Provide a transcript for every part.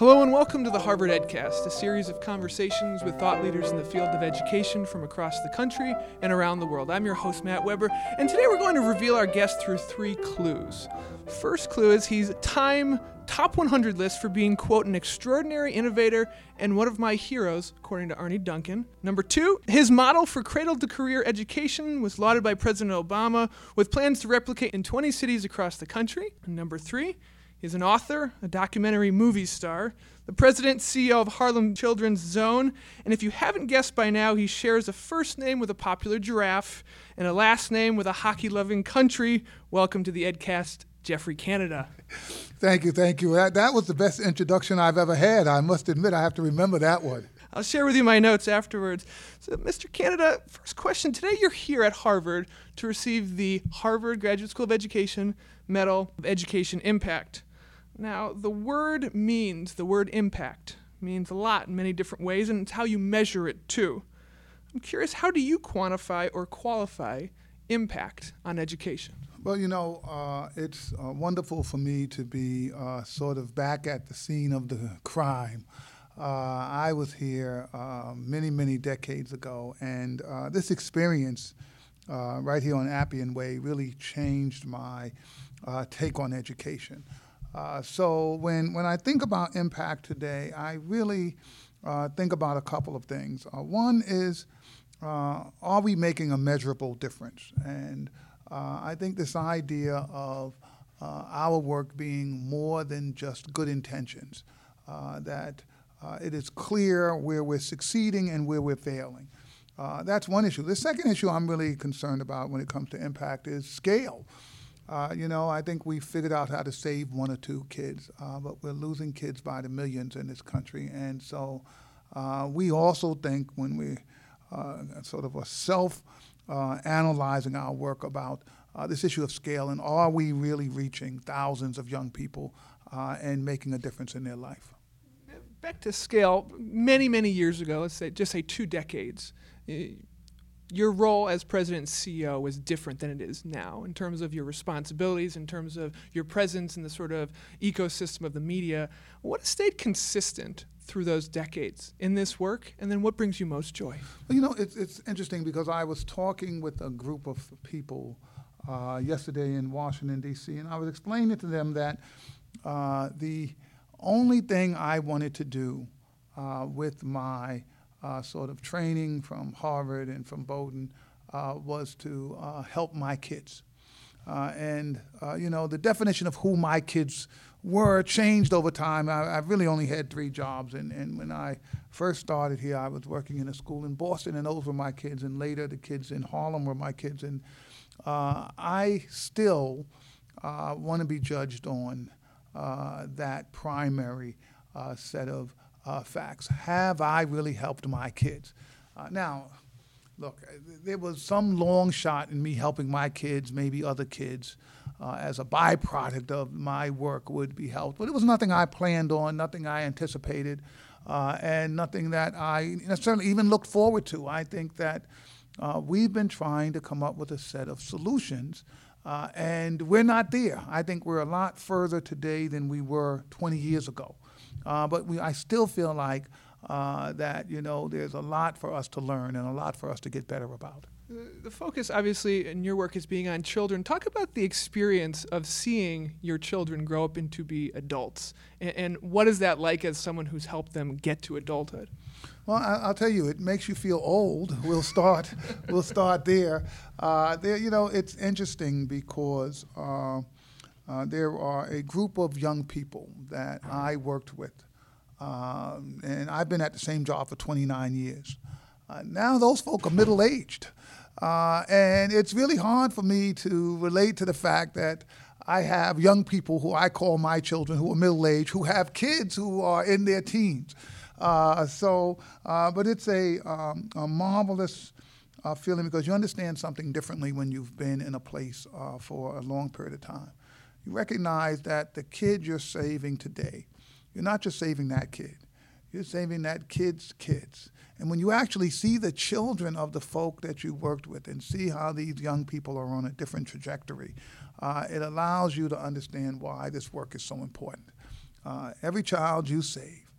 Hello and welcome to the Harvard EdCast, a series of conversations with thought leaders in the field of education from across the country and around the world. I'm your host, Matt Weber, and today we're going to reveal our guest through three clues. First clue is he's Time Top 100 list for being, quote, an extraordinary innovator and one of my heroes, according to Arne Duncan. Number two, his model for cradle to career education was lauded by President Obama with plans to replicate in 20 cities across the country. And number three, He's an author, a documentary movie star, the president CEO of Harlem Children's Zone, and if you haven't guessed by now, he shares a first name with a popular giraffe and a last name with a hockey loving country. Welcome to the EdCast, Geoffrey Canada. Thank you, thank you. That, that was the best introduction I've ever had. I must admit, I have to remember that one. I'll share with you my notes afterwards. So, Mr. Canada, first question. Today you're here at Harvard to receive the Harvard Graduate School of Education Medal of Education Impact. Now, the word means, the word impact means a lot in many different ways, and it's how you measure it too. I'm curious, how do you quantify or qualify impact on education? Well, you know, uh, it's uh, wonderful for me to be uh, sort of back at the scene of the crime. Uh, I was here uh, many, many decades ago, and uh, this experience right here on Appian Way really changed my take on education. Uh, so when, when I think about impact today, I really uh, think about a couple of things. Uh, one is, uh, are we making a measurable difference? And uh, I think this idea of uh, our work being more than just good intentions, that it is clear where we're succeeding and where we're failing. that's one issue. The second issue I'm really concerned about when it comes to impact is scale. Uh, you know, I think we figured out how to save one or two kids, uh, but we're losing kids by the millions in this country. And so uh, we also think when we uh, sort of are self uh, analyzing our work about uh, this issue of scale and are we really reaching thousands of young people and making a difference in their life? Back to scale, many, many years ago, let's say just say two decades, your role as president and CEO was different than it is now in terms of your responsibilities, in terms of your presence in the sort of ecosystem of the media. What has stayed consistent through those decades in this work, and then what brings you most joy? Well, you know, it's, it's interesting because I was talking with a group of people uh, yesterday in Washington, D.C., and I was explaining to them that uh, the only thing I wanted to do uh, with my uh, sort of training from Harvard and from Bowdoin uh, was to uh, help my kids. Uh, and, uh, you know, the definition of who my kids were changed over time. I, I really only had three jobs. And, and when I first started here, I was working in a school in Boston, and those were my kids. And later, the kids in Harlem were my kids. And I still want to be judged on that primary set of uh, facts. Have I really helped my kids? Uh, now, look, there was some long shot in me helping my kids, maybe other kids, uh, as a byproduct of my work would be helped. But it was nothing I planned on, nothing I anticipated, uh, and nothing that I necessarily even looked forward to. I think that uh, we've been trying to come up with a set of solutions. Uh, and we're not there. I think we're a lot further today than we were 20 years ago. Uh, but we, I still feel like uh, that you know there's a lot for us to learn and a lot for us to get better about. The focus, obviously, in your work is being on children. Talk about the experience of seeing your children grow up into be adults, and, and what is that like as someone who's helped them get to adulthood? Well, I, will tell you, it makes you feel old. We'll start. we'll start there. Uh, there, you know, it's interesting because uh, uh, there are a group of young people that I worked with, um, and I've been at the same job for 29 years. Uh, now those folk are middle aged, uh, and it's really hard for me to relate to the fact that I have young people who I call my children who are middle aged, who have kids who are in their teens. Uh, so, uh, but it's a, um, a marvelous. Uh, feeling because you understand something differently when you've been in a place uh, for a long period of time you recognize that the kid you're saving today, you're not just saving that kid, you're saving that kid's kids. And when you actually see the children of the folk that you worked with and see how these young people are on a different trajectory, uh, it allows you to understand why this work is so important. uh, every child you save,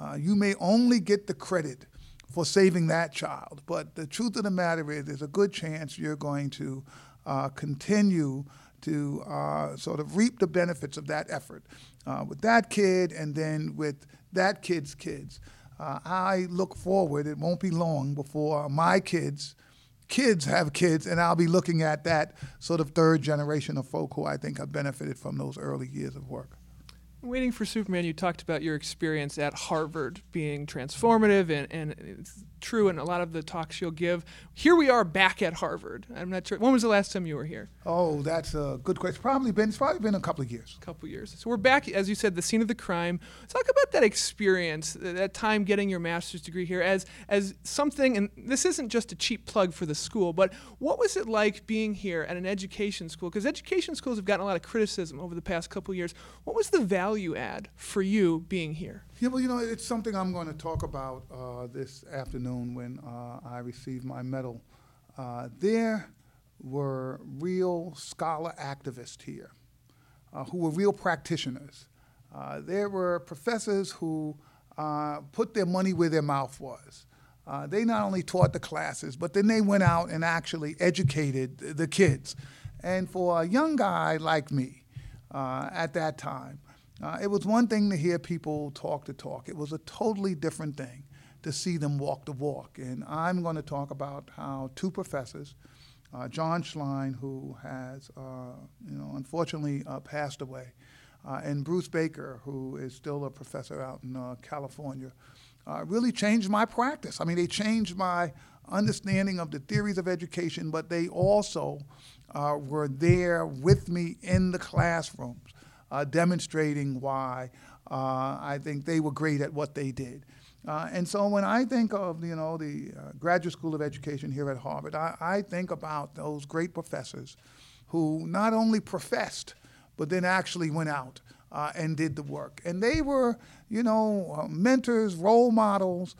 uh, you may only get the credit for saving that child. But the truth of the matter is, there's a good chance you're going to uh, continue to uh, sort of reap the benefits of that effort uh, with that kid and then with that kid's kids. Uh, I look forward, it won't be long before my kids kids have kids, and I'll be looking at that sort of third generation of folk who I think have benefited from those early years of work. Waiting for Superman, you talked about your experience at Harvard being transformative and, and it's true in a lot of the talks you'll give. Here we are back at Harvard. I'm not sure. When was the last time you were here? Oh, that's a good question. Probably been, it's probably been a couple of years. A couple of years. So we're back, as you said, the scene of the crime. Talk about that experience, that time getting your master's degree here as, as something, and this isn't just a cheap plug for the school, but what was it like being here at an education school? Because education schools have gotten a lot of criticism over the past couple of years. What was the value add for you being here? Yeah, well, you know, it's something I'm going to talk about uh, this afternoon when uh, I receive my medal. Uh, there were real scholar activists here uh, who were real practitioners. Uh, there were professors who uh, put their money where their mouth was. they not only taught the classes, but then they went out and actually educated the kids. And for a young guy like me at that time, uh, it was one thing to hear people talk the talk. It was a totally different thing to see them walk the walk. And I'm going to talk about how two professors, uh, John Schlein, who has, uh, you know, unfortunately uh, passed away, uh, and Bruce Baker, who is still a professor out in uh, California, really changed my practice. I mean, they changed my understanding of the theories of education, but they also were there with me in the classrooms uh, demonstrating why uh, I think they were great at what they did. Uh, and so when I think of you know the uh, Graduate School of Education here at Harvard, I, I, think about those great professors who not only professed but then actually went out uh, and did the work. And they were you know uh, mentors, role models,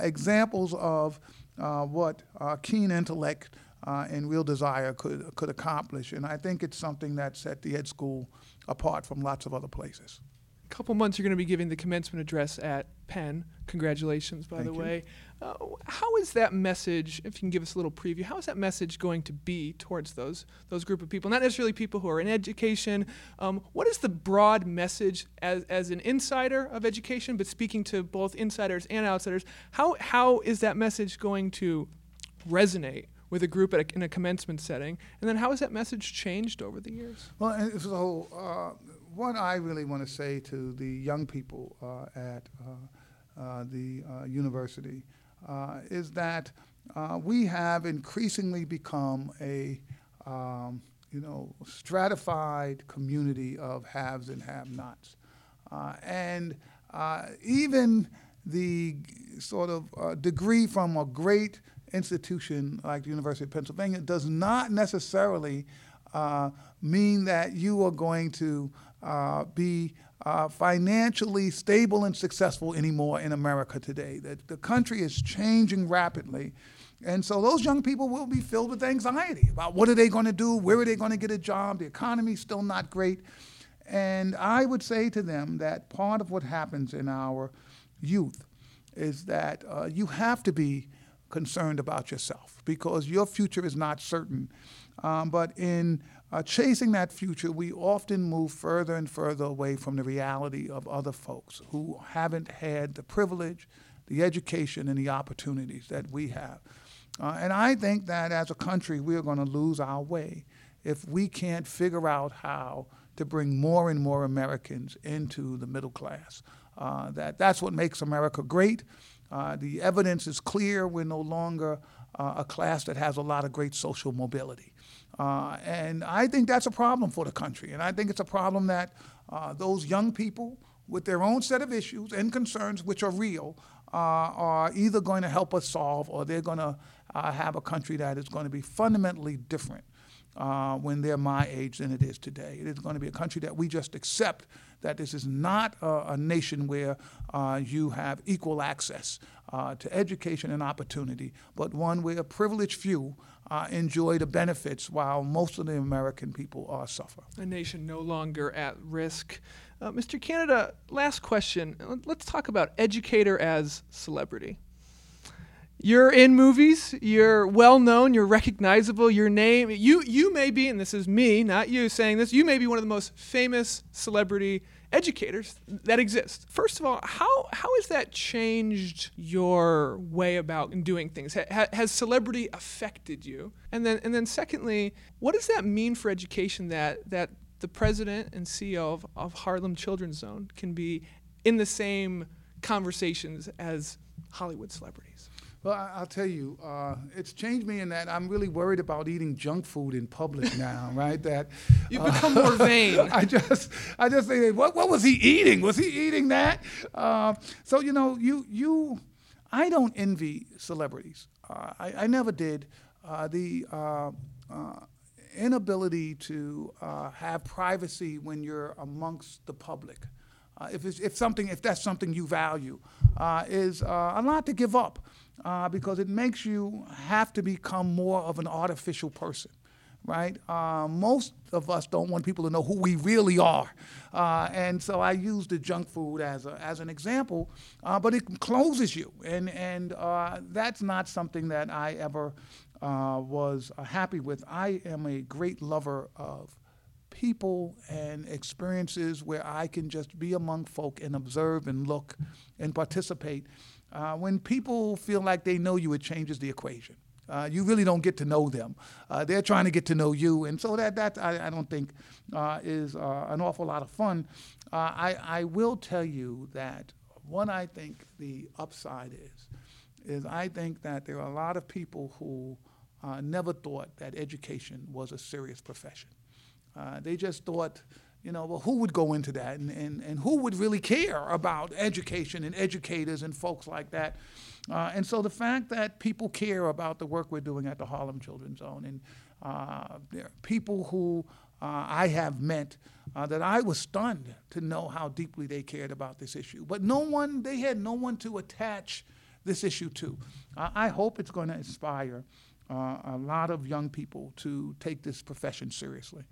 examples of what keen intellect and real desire could could accomplish. And I think it's something that set the Ed School apart from lots of other places. A couple months, you're going to be giving the commencement address at Penn. Congratulations, by Thank the you. way. Uh, how is that message? If you can give us a little preview, how is that message going to be towards those those group of people? Not necessarily people who are in education. Um, what is the broad message as, as an insider of education, but speaking to both insiders and outsiders? How how is that message going to resonate with a group a, in a commencement setting? And then how has that message changed over the years? Well, so uh, what I really want to say to the young people uh, at uh, uh the uh, university uh, is that we have increasingly become a um, you know stratified community of haves and have-nots, and even the sort of degree from a great institution like the University of Pennsylvania does not necessarily uh, mean that you are going to uh, be uh, financially stable and successful anymore in America today. That the country is changing rapidly. And so those young people will be filled with anxiety about what are they going to do, where are they going to get a job, the economy's still not great. And I would say to them that part of what happens in our youth is that uh, you have to be concerned about yourself because your future is not certain. Um, but in uh, chasing that future, we often move further and further away from the reality of other folks who haven't had the privilege, the education, and the opportunities that we have. Uh, and I think that as a country, we are going to lose our way if we can't figure out how to bring more and more Americans into the middle class. Uh, that that's what makes America great. Uh, the evidence is clear. We're no longer uh, a class that has a lot of great social mobility. Uh, and I think that's a problem for the country. And I think it's a problem that uh, those young people with their own set of issues and concerns, which are real, uh, are either going to help us solve or they're going to have a country that is going to be fundamentally different uh, when they're my age than it is today. It is going to be a country that we just accept that this is not a, a nation where uh, you have equal access uh, to education and opportunity, but one where a privileged few uh, enjoy the benefits while most of the American people uh, suffer. A nation no longer at risk Uh, Mr. Canada, last question. Let's talk about educator as celebrity. You're in movies. You're well known. You're recognizable. Your name. You you may be, and this is me, not you, saying this. You may be one of the most famous celebrity educators that exist. First of all, how how has that changed your way about doing things? Ha, has celebrity affected you? And then and then secondly, what does that mean for education that that the president and CEO of, of Harlem Children's Zone can be in the same conversations as Hollywood celebrities? Well, I'll tell you, uh, it's changed me in that I'm really worried about eating junk food in public now, right? That you've uh, become more vain. I just, I just say, what, what was he eating? Was he eating that? Uh, so you know, you, you, I don't envy celebrities. Uh, I, I never did. Uh, the uh, inability to have privacy when you're amongst the public. Uh, if, if something, if that's something you value, uh, is uh, a lot to give up uh, because it makes you have to become more of an artificial person right? Uh, most of us don't want people to know who we really are. Uh, and so I use the junk food as, a, as an example, but it closes you. And, and that's not something that I ever was happy with. I am a great lover of people and experiences where I can just be among folk and observe and look and participate. Uh, when people feel like they know you, it changes the equation. Uh, you really don't get to know them. Uh, they're trying to get to know you, and so that that I, I don't think uh, is uh, an awful lot of fun. Uh, I I will tell you that what I think the upside is is I think that there are a lot of people who never thought that education was a serious profession. They just thought you know, well, who would go into that and, and, and who would really care about education and educators and folks like that? Uh, and so the fact that people care about the work we're doing at the Harlem Children's Zone and uh, there are people who uh, I have met uh, that I was stunned to know how deeply they cared about this issue. But no one, they had no one to attach this issue to. I hope it's going to inspire uh, a lot of young people to take this profession seriously.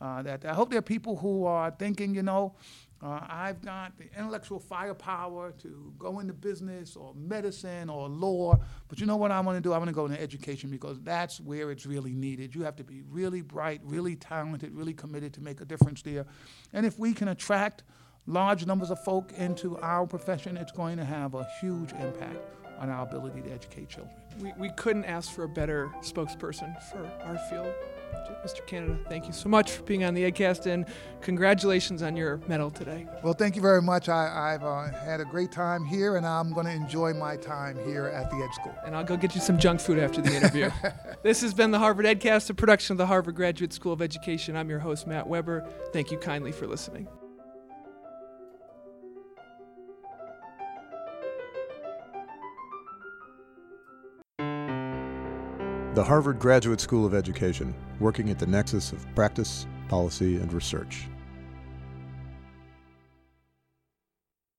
Uh, that I hope there are people who are thinking, you know, uh, I've got the intellectual firepower to go into business or medicine or law, but you know what I want to do? I want to go into education because that's where it's really needed. You have to be really bright, really talented, really committed to make a difference there. And if we can attract large numbers of folk into our profession, it's going to have a huge impact on our ability to educate children. We, we couldn't ask for a better spokesperson for our field. Mr. Canada, thank you so much for being on the EdCast and congratulations on your medal today. Well, thank you very much. I, have uh, had a great time here and I'm going to enjoy my time here at the Ed School. And I'll go get you some junk food after the interview. this has been the Harvard EdCast, a production of the Harvard Graduate School of Education. I'm your host, Matt Weber. Thank you kindly for listening. The Harvard Graduate School of Education, working at the nexus of practice, policy, and research.